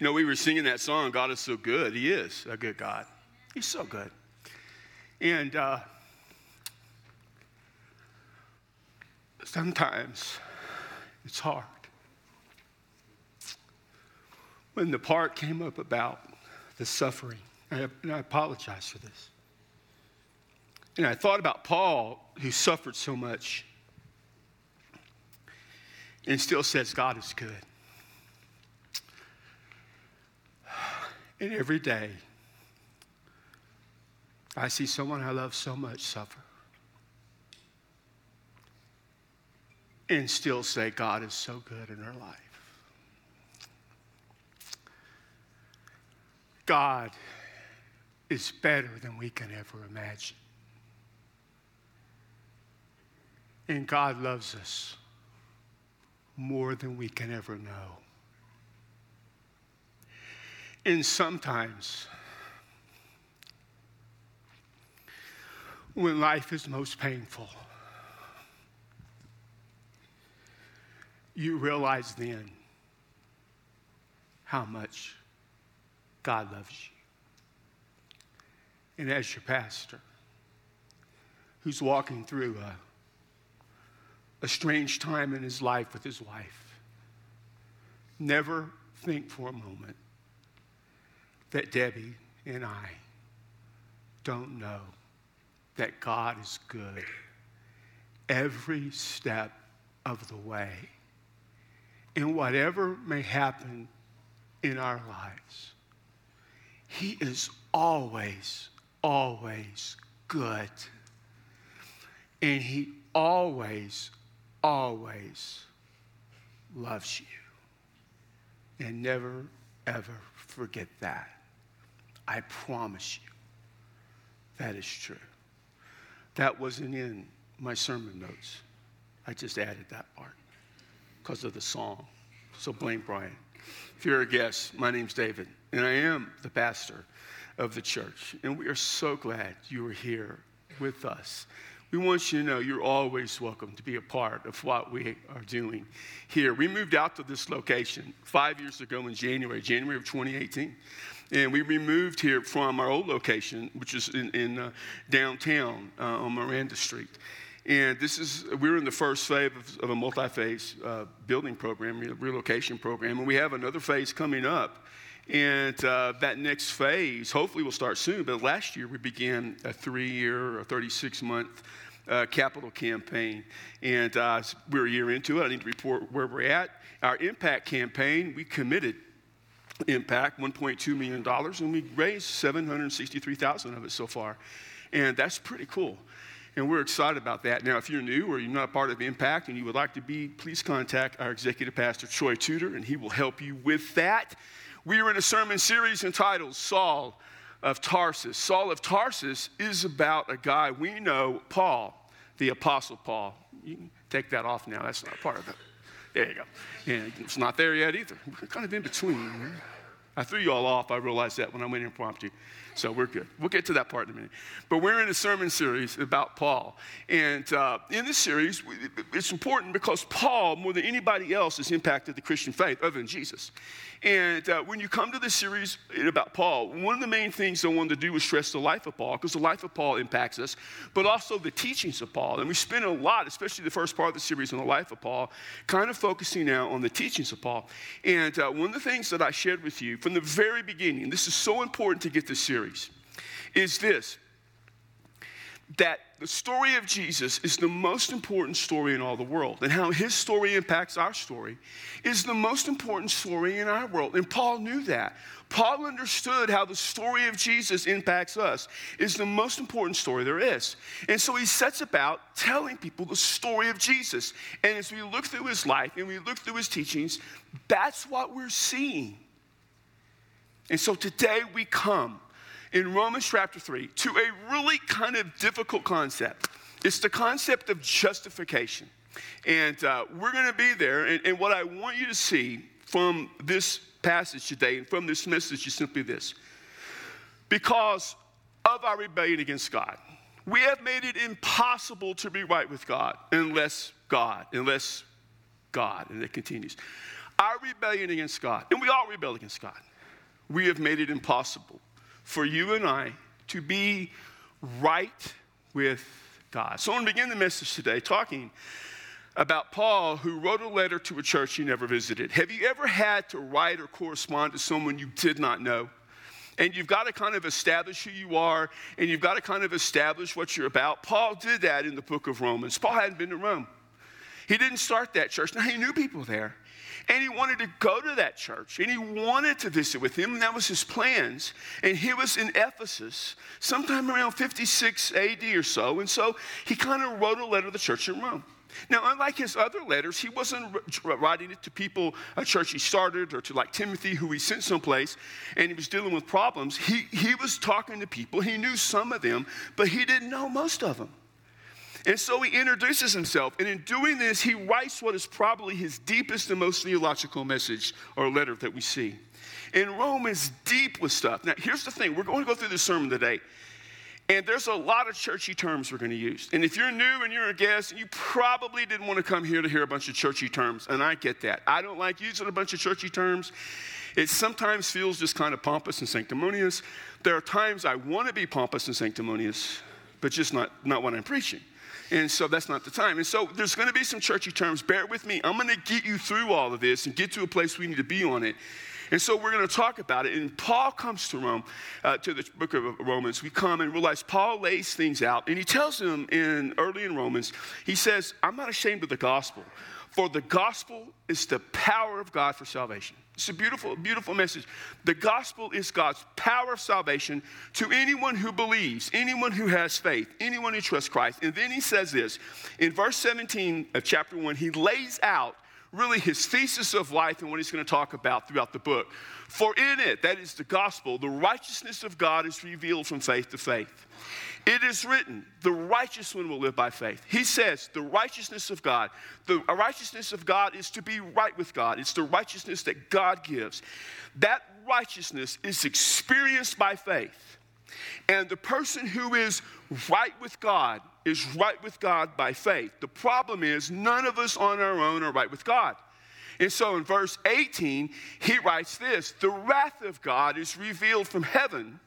You know, we were singing that song, God is so good. He is a good God. He's so good. And uh, sometimes it's hard. When the part came up about the suffering, and I apologize for this. And I thought about Paul, who suffered so much and still says God is good. And every day, I see someone I love so much suffer. And still say, God is so good in her life. God is better than we can ever imagine. And God loves us more than we can ever know. And sometimes, when life is most painful, you realize then how much God loves you. And as your pastor, who's walking through a a strange time in his life with his wife. Never think for a moment that Debbie and I don't know that God is good every step of the way. And whatever may happen in our lives, He is always, always good. And He always, always loves you. And never, ever forget that. I promise you that is true. That wasn't in my sermon notes. I just added that part because of the song. So blame Brian. If you're a guest, my name's David, and I am the pastor of the church. And we are so glad you are here with us we want you to know you're always welcome to be a part of what we are doing here. We moved out to this location five years ago in January, January of 2018. And we removed here from our old location, which is in, in uh, downtown uh, on Miranda Street. And this is, we're in the first phase of, of a multi phase uh, building program, relocation program. And we have another phase coming up and uh, that next phase, hopefully, will start soon. But last year, we began a three year or 36 month uh, capital campaign. And uh, we're a year into it. I need to report where we're at. Our impact campaign, we committed impact $1.2 million and we raised 763000 of it so far. And that's pretty cool. And we're excited about that. Now, if you're new or you're not a part of Impact and you would like to be, please contact our executive pastor, Troy Tudor, and he will help you with that. We are in a sermon series entitled Saul of Tarsus. Saul of Tarsus is about a guy we know, Paul, the Apostle Paul. You can take that off now, that's not part of it. There you go. And it's not there yet either. We're kind of in between. I threw you all off. I realized that when I went impromptu. So we're good. We'll get to that part in a minute. But we're in a sermon series about Paul. And uh, in this series, it's important because Paul, more than anybody else, has impacted the Christian faith other than Jesus. And uh, when you come to this series about Paul, one of the main things I wanted to do was stress the life of Paul, because the life of Paul impacts us, but also the teachings of Paul. And we spent a lot, especially the first part of the series on the life of Paul, kind of focusing now on the teachings of Paul. And uh, one of the things that I shared with you from the very beginning, this is so important to get this series, is this that the story of Jesus is the most important story in all the world, and how his story impacts our story is the most important story in our world. And Paul knew that. Paul understood how the story of Jesus impacts us is the most important story there is. And so he sets about telling people the story of Jesus. And as we look through his life and we look through his teachings, that's what we're seeing. And so today we come in Romans chapter 3 to a really kind of difficult concept. It's the concept of justification. And uh, we're going to be there. And, and what I want you to see from this passage today and from this message is simply this because of our rebellion against God, we have made it impossible to be right with God unless God, unless God. And it continues. our rebellion against God, and we all rebel against God, we have made it impossible for you and I to be right with God. So I want to begin the message today talking about Paul, who wrote a letter to a church he never visited. Have you ever had to write or correspond to someone you did not know? And you've got to kind of establish who you are, and you've got to kind of establish what you're about. Paul did that in the book of Romans. Paul hadn't been to Rome. He didn't start that church. Now, he knew people there. And he wanted to go to that church and he wanted to visit with him, and that was his plans. And he was in Ephesus sometime around 56 AD or so. And so he kind of wrote a letter to the church in Rome. Now, unlike his other letters, he wasn't writing it to people, a church he started, or to like Timothy, who he sent someplace, and he was dealing with problems. He, he was talking to people. He knew some of them, but he didn't know most of them. And so he introduces himself, and in doing this, he writes what is probably his deepest and most theological message or letter that we see. And Rome is deep with stuff. Now, here's the thing we're going to go through this sermon today. And there's a lot of churchy terms we're going to use. And if you're new and you're a guest, you probably didn't want to come here to hear a bunch of churchy terms. And I get that. I don't like using a bunch of churchy terms. It sometimes feels just kind of pompous and sanctimonious. There are times I want to be pompous and sanctimonious, but just not, not when I'm preaching. And so that's not the time. And so there's going to be some churchy terms. Bear with me. I'm going to get you through all of this and get to a place we need to be on it. And so we're going to talk about it. And Paul comes to Rome, uh, to the book of Romans. We come and realize Paul lays things out. And he tells them in early in Romans, he says, I'm not ashamed of the gospel, for the gospel is the power of God for salvation. It's a beautiful, beautiful message. The gospel is God's power of salvation to anyone who believes, anyone who has faith, anyone who trusts Christ. And then he says this in verse 17 of chapter 1, he lays out really his thesis of life and what he's going to talk about throughout the book. For in it, that is the gospel, the righteousness of God is revealed from faith to faith. It is written, the righteous one will live by faith. He says, the righteousness of God. The righteousness of God is to be right with God, it's the righteousness that God gives. That righteousness is experienced by faith. And the person who is right with God is right with God by faith. The problem is, none of us on our own are right with God. And so in verse 18, he writes this The wrath of God is revealed from heaven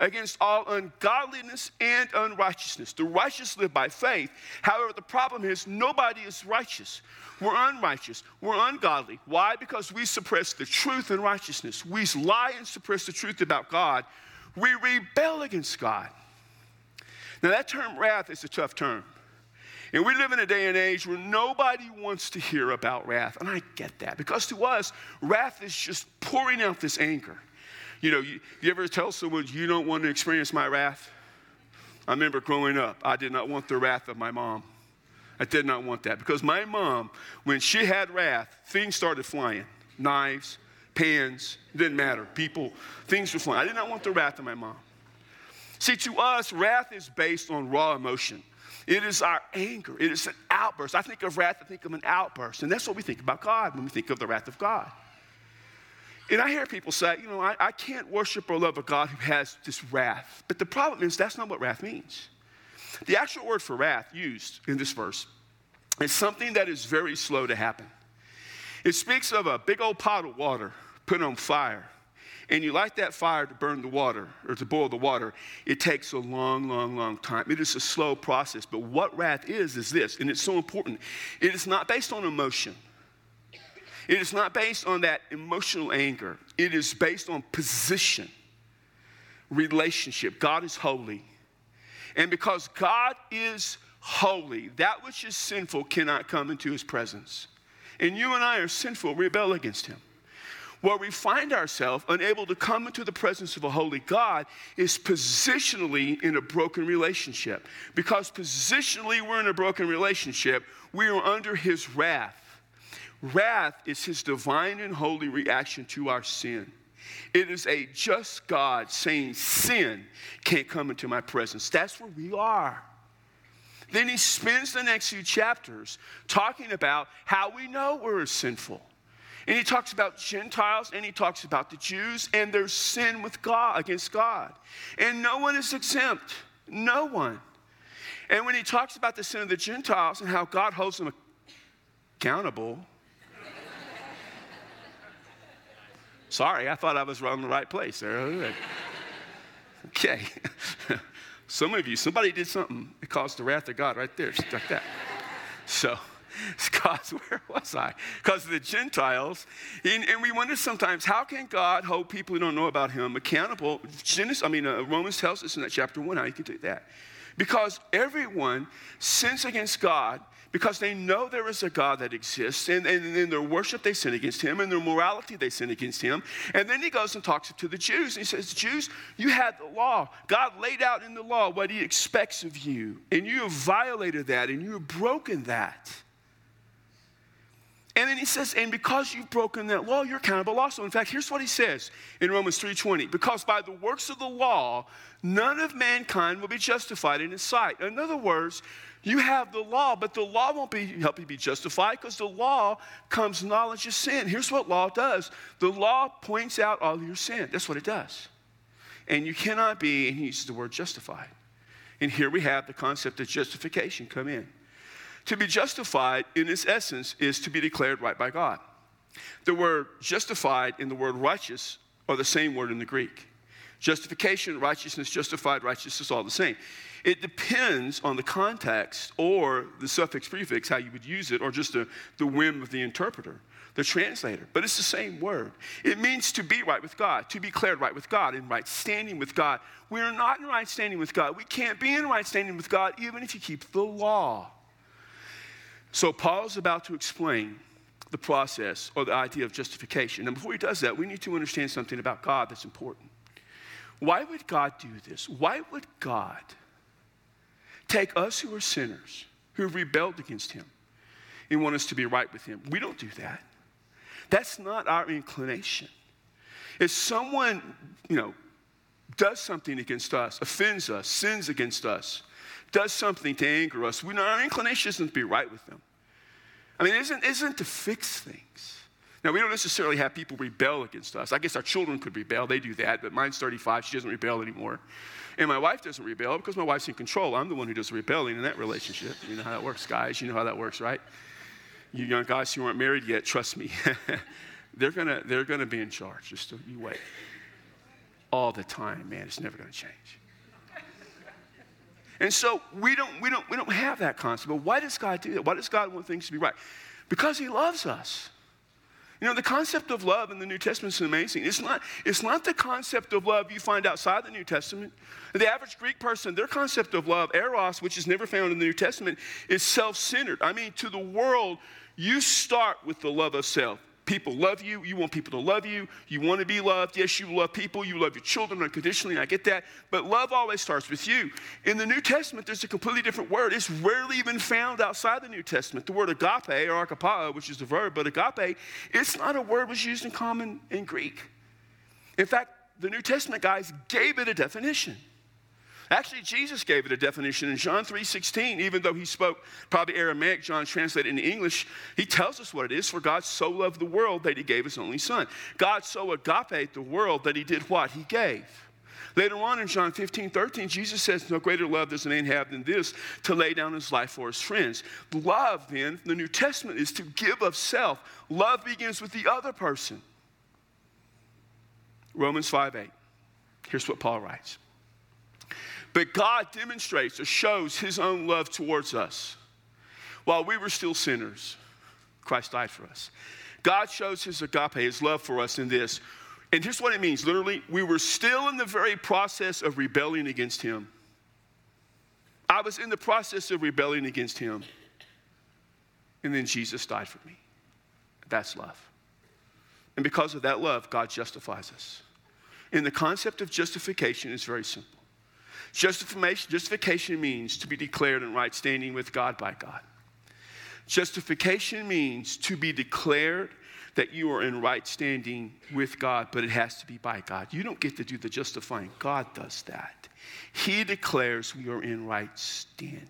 against all ungodliness and unrighteousness. The righteous live by faith. However, the problem is nobody is righteous. We're unrighteous. We're ungodly. Why? Because we suppress the truth and righteousness. We lie and suppress the truth about God. We rebel against God. Now, that term wrath is a tough term. And we live in a day and age where nobody wants to hear about wrath. And I get that because to us, wrath is just pouring out this anger. You know, you, you ever tell someone you don't want to experience my wrath? I remember growing up, I did not want the wrath of my mom. I did not want that because my mom, when she had wrath, things started flying knives, pans, didn't matter. People, things were flying. I did not want the wrath of my mom. See, to us, wrath is based on raw emotion. It is our anger. It is an outburst. I think of wrath, I think of an outburst. And that's what we think about God when we think of the wrath of God. And I hear people say, you know, I, I can't worship or love a God who has this wrath. But the problem is that's not what wrath means. The actual word for wrath used in this verse is something that is very slow to happen. It speaks of a big old pot of water put on fire. And you light that fire to burn the water or to boil the water. It takes a long, long, long time. It is a slow process. But what wrath is, is this, and it's so important. It is not based on emotion. It is not based on that emotional anger, it is based on position, relationship. God is holy. And because God is holy, that which is sinful cannot come into his presence. And you and I are sinful, rebel against him. Where we find ourselves unable to come into the presence of a holy God is positionally in a broken relationship. Because positionally we're in a broken relationship, we are under his wrath. Wrath is his divine and holy reaction to our sin. It is a just God saying, Sin can't come into my presence. That's where we are. Then he spends the next few chapters talking about how we know we're sinful. And he talks about Gentiles and he talks about the Jews and their sin with God against God. And no one is exempt. No one. And when he talks about the sin of the Gentiles and how God holds them accountable, Sorry, I thought I was in the right place. Okay. Some of you, somebody did something that caused the wrath of God right there, just like that. So, because where was I? Because the Gentiles, and, and, we wonder sometimes how can God hold people who don't know about Him accountable? Genesis, I mean, uh, Romans tells us in that chapter one how you can do that. Because everyone sins against God because they know there is a God that exists, and, and in their worship they sin against him, and their morality they sin against him. And then he goes and talks to the Jews, and he says, Jews, you had the law. God laid out in the law what he expects of you, and you have violated that, and you have broken that. And then he says, and because you've broken that law, you're accountable also. In fact, here's what he says in Romans 3:20. Because by the works of the law, none of mankind will be justified in his sight. In other words, you have the law, but the law won't be, help you be justified because the law comes knowledge of sin. Here's what law does the law points out all your sin. That's what it does. And you cannot be, and he uses the word justified. And here we have the concept of justification come in. To be justified, in its essence, is to be declared right by God. The word justified and the word righteous are the same word in the Greek. Justification, righteousness, justified, righteousness, all the same. It depends on the context or the suffix prefix, how you would use it, or just the, the whim of the interpreter, the translator. But it's the same word. It means to be right with God, to be declared right with God, in right standing with God. We are not in right standing with God. We can't be in right standing with God even if you keep the law. So Paul is about to explain the process or the idea of justification. And before he does that, we need to understand something about God that's important. Why would God do this? Why would God take us who are sinners, who have rebelled against Him, and want us to be right with Him. We don't do that. That's not our inclination. If someone, you know, does something against us, offends us, sins against us, does something to anger us, we our inclination isn't to be right with them. I mean, isn't, isn't to fix things. Now, we don't necessarily have people rebel against us. I guess our children could rebel. They do that, but mine's 35. She doesn't rebel anymore. And my wife doesn't rebel because my wife's in control. I'm the one who does rebelling in that relationship. You know how that works, guys. You know how that works, right? You young guys who aren't married yet, trust me. they're gonna they're gonna be in charge. Just you wait. All the time, man. It's never gonna change. And so we don't we don't we don't have that concept. But why does God do that? Why does God want things to be right? Because He loves us. You know, the concept of love in the New Testament is amazing. It's not, it's not the concept of love you find outside the New Testament. The average Greek person, their concept of love, eros, which is never found in the New Testament, is self centered. I mean, to the world, you start with the love of self people love you. You want people to love you. You want to be loved. Yes, you love people. You love your children unconditionally. I get that. But love always starts with you. In the New Testament, there's a completely different word. It's rarely even found outside the New Testament. The word agape or agapao, which is the verb, but agape, it's not a word was used in common in Greek. In fact, the New Testament guys gave it a definition. Actually, Jesus gave it a definition in John 3:16, even though he spoke probably Aramaic, John translated into English, he tells us what it is. For God so loved the world that he gave his only son. God so agape the world that he did what? He gave. Later on in John 15, 13, Jesus says, No greater love does a man have than this, to lay down his life for his friends. Love, then, the New Testament is to give of self. Love begins with the other person. Romans 5 8. Here's what Paul writes. But God demonstrates or shows his own love towards us. While we were still sinners, Christ died for us. God shows his agape, his love for us in this. And here's what it means literally, we were still in the very process of rebelling against him. I was in the process of rebelling against him. And then Jesus died for me. That's love. And because of that love, God justifies us. And the concept of justification is very simple. Justification, justification means to be declared in right standing with God by God. Justification means to be declared that you are in right standing with God, but it has to be by God. You don't get to do the justifying, God does that. He declares we are in right standing.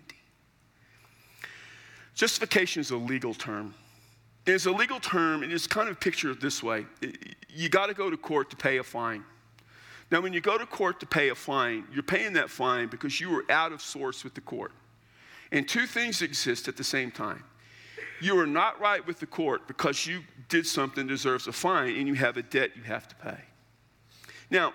Justification is a legal term. It's a legal term, and it's kind of pictured this way you got to go to court to pay a fine. Now, when you go to court to pay a fine, you're paying that fine because you were out of source with the court. And two things exist at the same time. You are not right with the court because you did something that deserves a fine and you have a debt you have to pay. Now,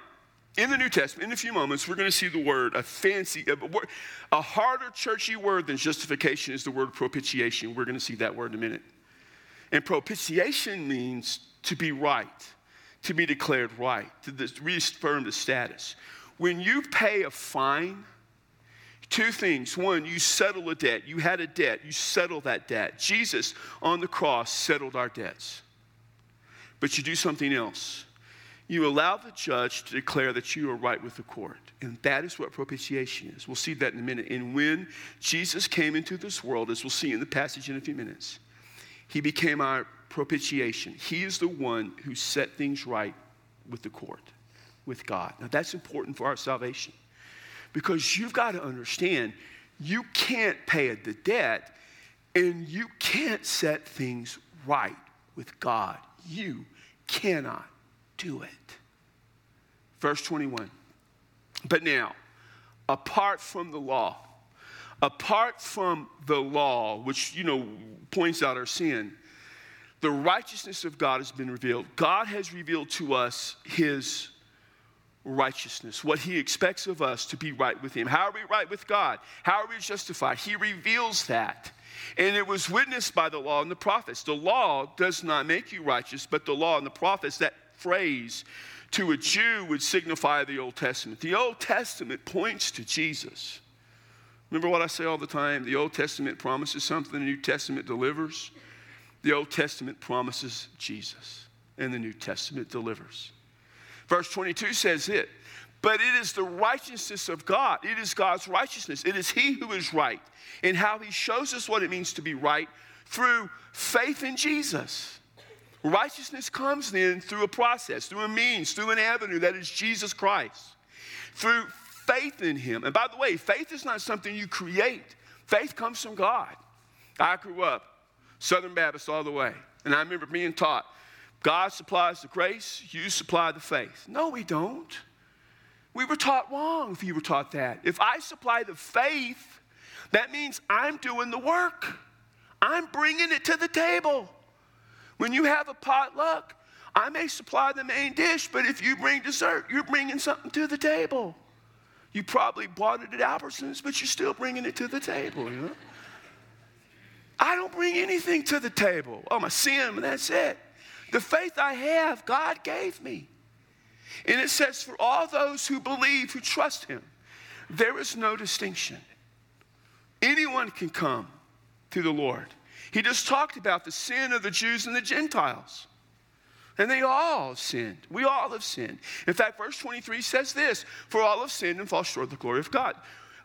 in the New Testament, in a few moments, we're going to see the word, a fancy, a, word, a harder churchy word than justification is the word propitiation. We're going to see that word in a minute. And propitiation means to be right, to be declared right, to reaffirm the status. When you pay a fine, two things. One, you settle a debt. You had a debt, you settle that debt. Jesus on the cross settled our debts. But you do something else you allow the judge to declare that you are right with the court. And that is what propitiation is. We'll see that in a minute. And when Jesus came into this world, as we'll see in the passage in a few minutes, he became our propitiation. He is the one who set things right with the court, with God. Now, that's important for our salvation because you've got to understand you can't pay the debt and you can't set things right with God. You cannot do it. Verse 21. But now, apart from the law, apart from the law, which, you know, points out our sin, the righteousness of God has been revealed. God has revealed to us his righteousness, what he expects of us to be right with him. How are we right with God? How are we justified? He reveals that. And it was witnessed by the law and the prophets. The law does not make you righteous, but the law and the prophets that phrase to a Jew would signify the Old Testament. The Old Testament points to Jesus. Remember what I say all the time? The Old Testament promises something, the New Testament delivers. The Old Testament promises Jesus, and the New Testament delivers. Verse 22 says it, but it is the righteousness of God. It is God's righteousness. It is He who is right, and how He shows us what it means to be right through faith in Jesus. Righteousness comes then through a process, through a means, through an avenue that is Jesus Christ, through faith in Him. And by the way, faith is not something you create, faith comes from God. I grew up Southern Baptist all the way, and I remember being taught God supplies the grace, you supply the faith. No, we don't. We were taught wrong if you were taught that. If I supply the faith, that means I'm doing the work. I'm bringing it to the table. When you have a potluck, I may supply the main dish, but if you bring dessert, you're bringing something to the table. You probably bought it at Albertsons, but you're still bringing it to the table, you know? I don't bring anything to the table. Oh, my sin, that's it. The faith I have, God gave me. And it says, for all those who believe, who trust Him, there is no distinction. Anyone can come to the Lord. He just talked about the sin of the Jews and the Gentiles. And they all have sinned. We all have sinned. In fact, verse 23 says this For all have sinned and fall short of the glory of God.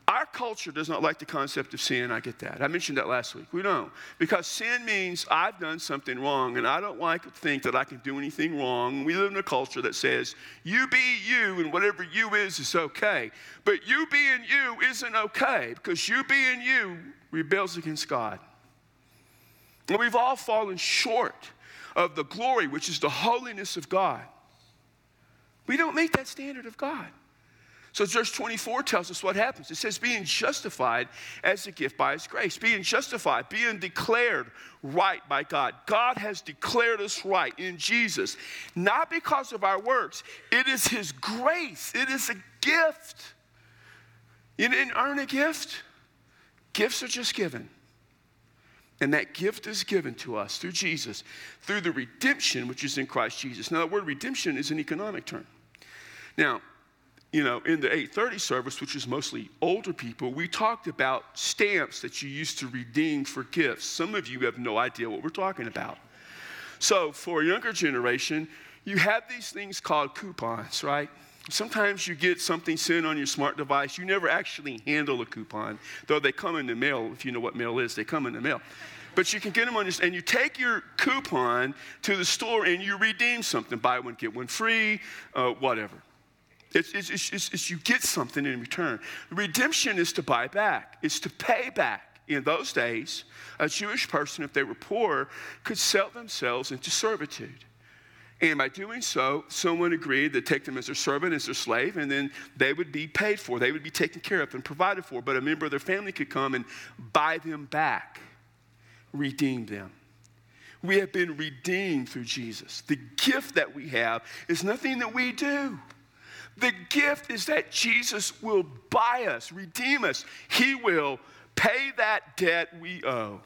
Our culture does not like the concept of sin. I get that. I mentioned that last week. We don't. Because sin means I've done something wrong and I don't like to think that I can do anything wrong. We live in a culture that says, you be you and whatever you is is okay. But you being you isn't okay because you being you rebels against God. And we've all fallen short of the glory, which is the holiness of God. We don't meet that standard of God. So, verse 24 tells us what happens. It says, being justified as a gift by his grace, being justified, being declared right by God. God has declared us right in Jesus, not because of our works. It is his grace, it is a gift. You didn't earn a gift, gifts are just given. And that gift is given to us through Jesus, through the redemption which is in Christ Jesus. Now, the word redemption is an economic term. Now, you know, in the 830 service, which is mostly older people, we talked about stamps that you used to redeem for gifts. Some of you have no idea what we're talking about. So, for a younger generation, you have these things called coupons, right? Sometimes you get something sent on your smart device. You never actually handle a coupon, though they come in the mail. If you know what mail is, they come in the mail. But you can get them on your, and you take your coupon to the store and you redeem something. Buy one, get one free, uh, whatever. It's, it's, it's, it's, you get something in return. Redemption is to buy back, it's to pay back. In those days, a Jewish person, if they were poor, could sell themselves into servitude. And by doing so, someone agreed to take them as their servant, as their slave, and then they would be paid for. They would be taken care of and provided for. But a member of their family could come and buy them back redeem them. We have been redeemed through Jesus. The gift that we have is nothing that we do. The gift is that Jesus will buy us, redeem us. He will pay that debt we owe.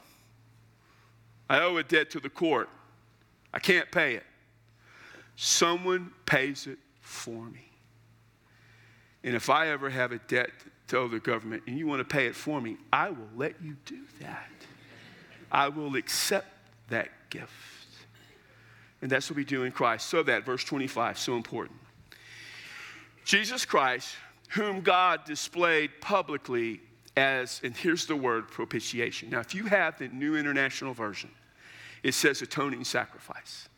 I owe a debt to the court. I can't pay it. Someone pays it for me. And if I ever have a debt to owe the government and you want to pay it for me, I will let you do that. I will accept that gift. And that's what we do in Christ. So that, verse 25, so important. Jesus Christ, whom God displayed publicly as, and here's the word propitiation. Now, if you have the New International Version, it says atoning sacrifice.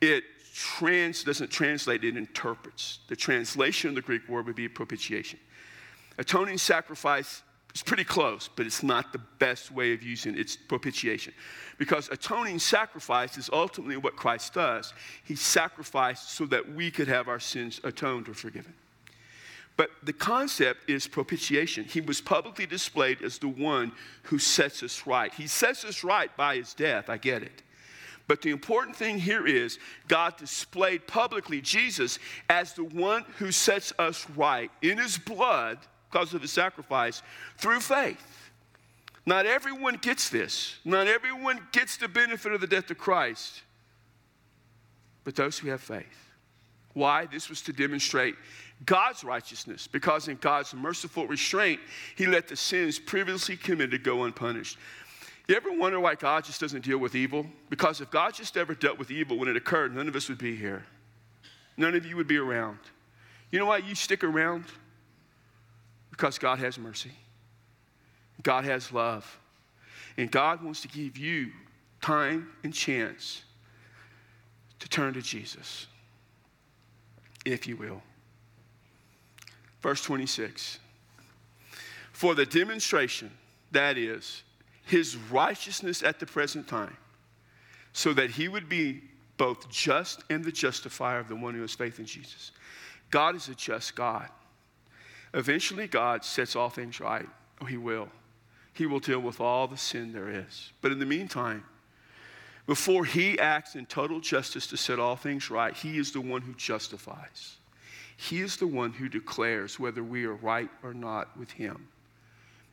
It trans, doesn't translate, it interprets. The translation of the Greek word would be propitiation. Atoning sacrifice is pretty close, but it's not the best way of using it. It's propitiation. Because atoning sacrifice is ultimately what Christ does. He sacrificed so that we could have our sins atoned or forgiven. But the concept is propitiation. He was publicly displayed as the one who sets us right. He sets us right by his death. I get it. But the important thing here is God displayed publicly Jesus as the one who sets us right in his blood because of his sacrifice through faith. Not everyone gets this. Not everyone gets the benefit of the death of Christ, but those who have faith. Why? This was to demonstrate God's righteousness, because in God's merciful restraint, He let the sins previously committed go unpunished. You ever wonder why God just doesn't deal with evil? Because if God just ever dealt with evil when it occurred, none of us would be here. None of you would be around. You know why you stick around? Because God has mercy, God has love, and God wants to give you time and chance to turn to Jesus, if you will. Verse 26. For the demonstration, that is, his righteousness at the present time, so that he would be both just and the justifier of the one who has faith in Jesus. God is a just God. Eventually, God sets all things right. Oh, he will. He will deal with all the sin there is. But in the meantime, before he acts in total justice to set all things right, he is the one who justifies. He is the one who declares whether we are right or not with Him.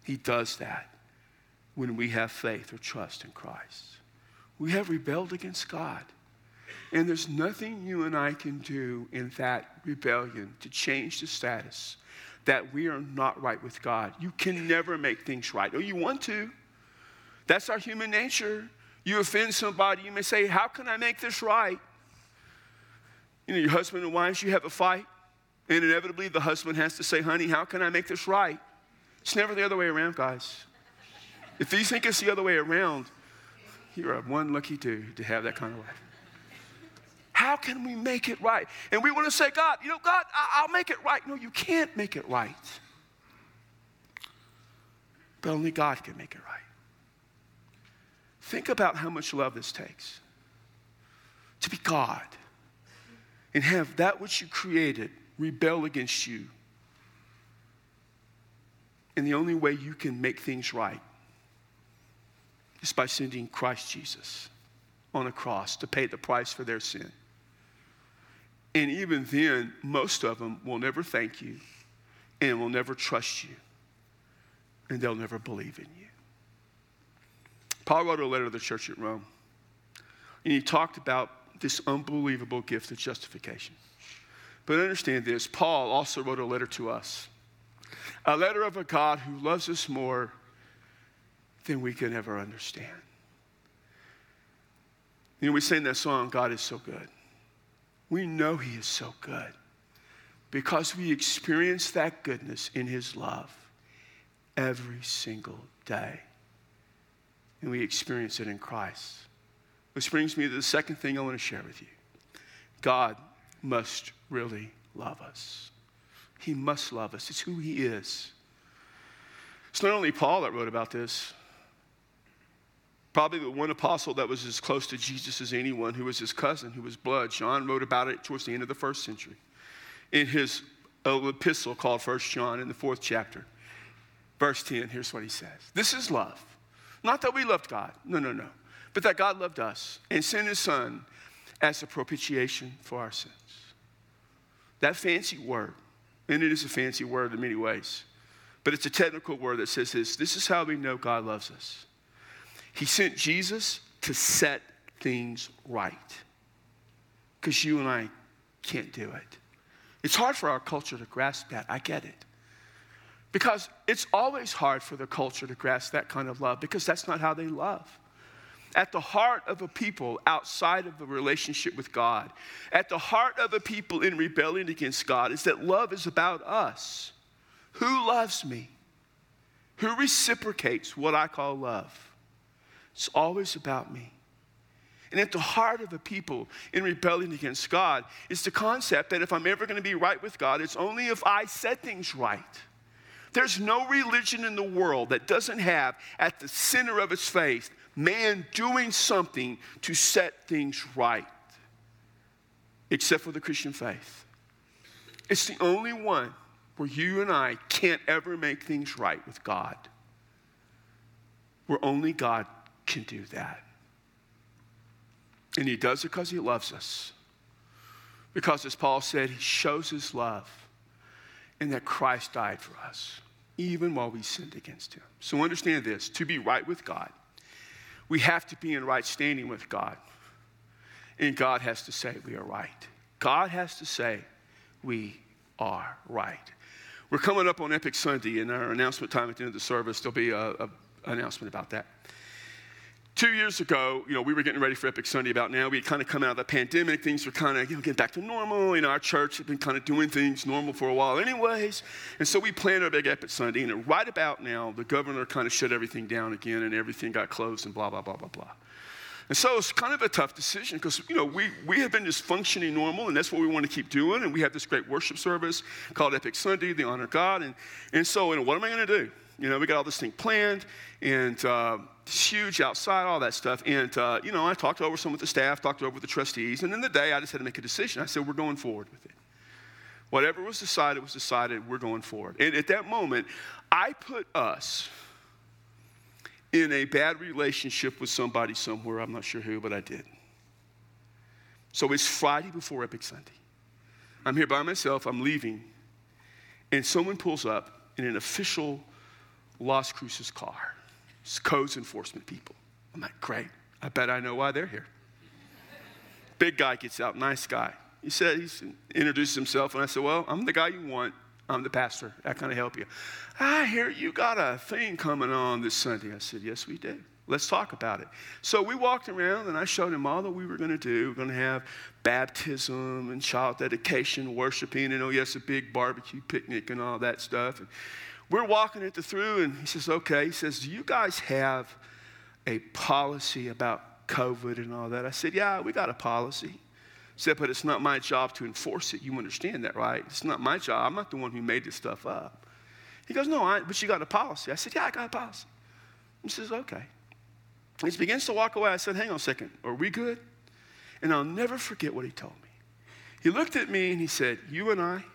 He does that when we have faith or trust in Christ. We have rebelled against God. And there's nothing you and I can do in that rebellion to change the status that we are not right with God. You can never make things right. Oh, you want to. That's our human nature. You offend somebody, you may say, How can I make this right? You know, your husband and wives, you have a fight. And inevitably, the husband has to say, honey, how can I make this right? It's never the other way around, guys. If you think it's the other way around, you're a one lucky dude to have that kind of life. How can we make it right? And we want to say, God, you know, God, I- will make it right. No, you can't make it right. But only God can make it right. Think about how much love this takes to be God and have that which you created rebel against you. And the only way you can make things right is by sending Christ Jesus on a cross to pay the price for their sin. And even then, most of them will never thank you and will never trust you, and they'll never believe in you. Paul wrote a letter to the church at Rome, and he talked about this unbelievable gift of justification. But understand this Paul also wrote a letter to us a letter of a God who loves us more than we can ever understand. You know, we sing that song, God is so good. We know He is so good because we experience that goodness in His love every single day. And we experience it in Christ. Which brings me to the second thing I want to share with you God must really love us. He must love us. It's who He is. It's not only Paul that wrote about this. Probably the one apostle that was as close to Jesus as anyone who was his cousin, who was blood. John wrote about it towards the end of the first century in his uh, epistle called First John in the fourth chapter. Verse 10, here's what he says This is love. Not that we loved God, no, no, no, but that God loved us and sent his son as a propitiation for our sins. That fancy word, and it is a fancy word in many ways, but it's a technical word that says this this is how we know God loves us. He sent Jesus to set things right because you and I can't do it. It's hard for our culture to grasp that. I get it. Because it's always hard for the culture to grasp that kind of love because that's not how they love. At the heart of a people outside of the relationship with God, at the heart of a people in rebellion against God, is that love is about us. Who loves me? Who reciprocates what I call love? It's always about me. And at the heart of a people in rebellion against God is the concept that if I'm ever going to be right with God, it's only if I set things right. There's no religion in the world that doesn't have at the center of its faith man doing something to set things right, except for the Christian faith. It's the only one where you and I can't ever make things right with God, where only God can do that. And He does it because He loves us. Because, as Paul said, He shows His love and that Christ died for us, even while we sinned against Him. So understand this to be right with God, we have to be in right standing with God. And God has to say we are right. God has to say we are right. We're coming up on Epic Sunday, and our announcement time at the end of the service, there'll be an announcement about that. Two years ago, you know, we were getting ready for Epic Sunday about now. We had kind of come out of the pandemic. Things were kind of, you know, getting back to normal. You know, our church had been kind of doing things normal for a while anyways. And so we planned our big Epic Sunday. And right about now, the governor kind of shut everything down again and everything got closed and blah, blah, blah, blah, blah. And so it's kind of a tough decision because, you know, we, we have been just functioning normal and that's what we want to keep doing. And we have this great worship service called Epic Sunday, the honor God. And, and so, you know, what am I going to do? You know, we got all this thing planned, and uh, it's huge outside, all that stuff. And, uh, you know, I talked over some with the staff, talked over with the trustees, and in the day, I just had to make a decision. I said, we're going forward with it. Whatever was decided was decided, we're going forward. And at that moment, I put us in a bad relationship with somebody somewhere. I'm not sure who, but I did. So it's Friday before Epic Sunday. I'm here by myself, I'm leaving, and someone pulls up in an official Las Cruces car. It's codes enforcement people. I'm like, great. I bet I know why they're here. Big guy gets out, nice guy. He said, he introduced himself, and I said, Well, I'm the guy you want. I'm the pastor. I kind of help you. I hear you got a thing coming on this Sunday. I said, Yes, we do. Let's talk about it. So we walked around and I showed him all that we were going to do. We're going to have baptism and child dedication, worshiping, and oh, yes, a big barbecue picnic and all that stuff. And we're walking it through, and he says, Okay. He says, Do you guys have a policy about COVID and all that? I said, Yeah, we got a policy. He said, But it's not my job to enforce it. You understand that, right? It's not my job. I'm not the one who made this stuff up. He goes, No, I, but you got a policy. I said, Yeah, I got a policy. He says, Okay. He begins to walk away. I said, Hang on a second. Are we good? And I'll never forget what he told me. He looked at me and he said, You and I,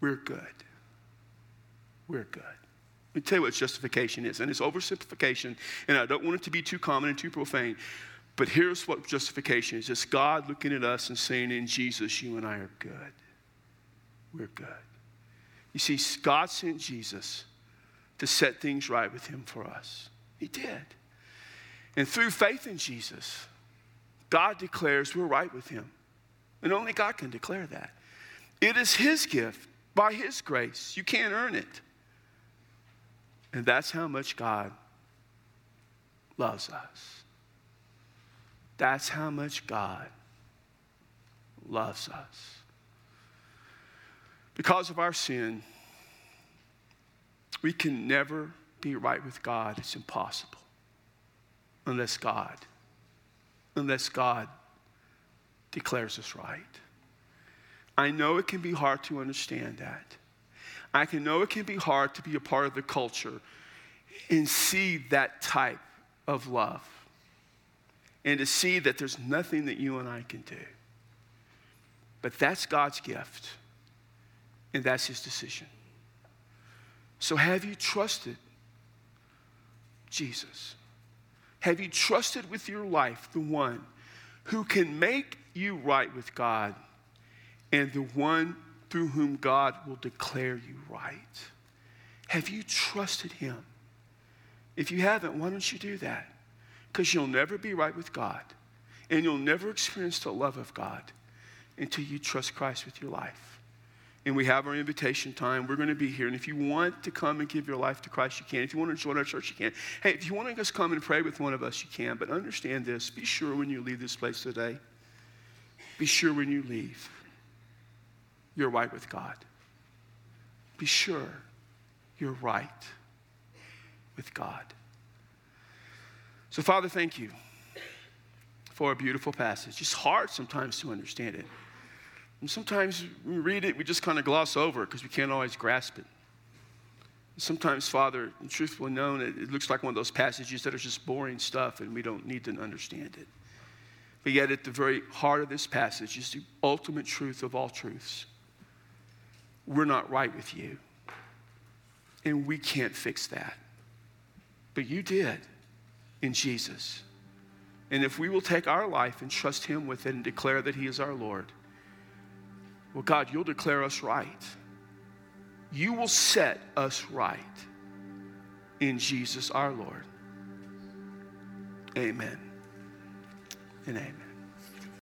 we're good we're good. Let me tell you what justification is, and it's oversimplification, and I don't want it to be too common and too profane. But here's what justification is it's God looking at us and saying, In Jesus, you and I are good. We're good. You see, God sent Jesus to set things right with Him for us. He did. And through faith in Jesus, God declares we're right with Him. And only God can declare that. It is His gift by His grace. You can't earn it. And that's how much God loves us. That's how much God loves us. Because of our sin, we can never be right with God. It's impossible. Unless God, unless God declares us right. I know it can be hard to understand that. I can know it can be hard to be a part of the culture and see that type of love and to see that there's nothing that you and I can do. But that's God's gift, and that's His decision. So, have you trusted Jesus? Have you trusted with your life the one who can make you right with God and the one through whom God will declare you right? Have you trusted him? If you haven't, why don't you do that? Because you'll never be right with God and you'll never experience the love of God until you trust Christ with your life. And we have our invitation time. We're going to be here. And if you want to come and give your life to Christ, you can. If you want to join our church, you can. Hey, if you want to just come and pray with one of us, you can. But understand this be sure when you leave this place today, be sure when you leave, you're right with God. Be sure you're right with God. So, Father, thank you for a beautiful passage. It's hard sometimes to understand it. And sometimes we read it, we just kind of gloss over it because we can't always grasp it. Sometimes, Father, truthfully known, it, it looks like one of those passages that are just boring stuff and we don't need to understand it. But yet, at the very heart of this passage is the ultimate truth of all truths. We're not right with you, and we can't fix that. But you did in Jesus. And if we will take our life and trust Him with it and declare that He is our Lord, well, God, you'll declare us right. You will set us right in Jesus our Lord. Amen and amen.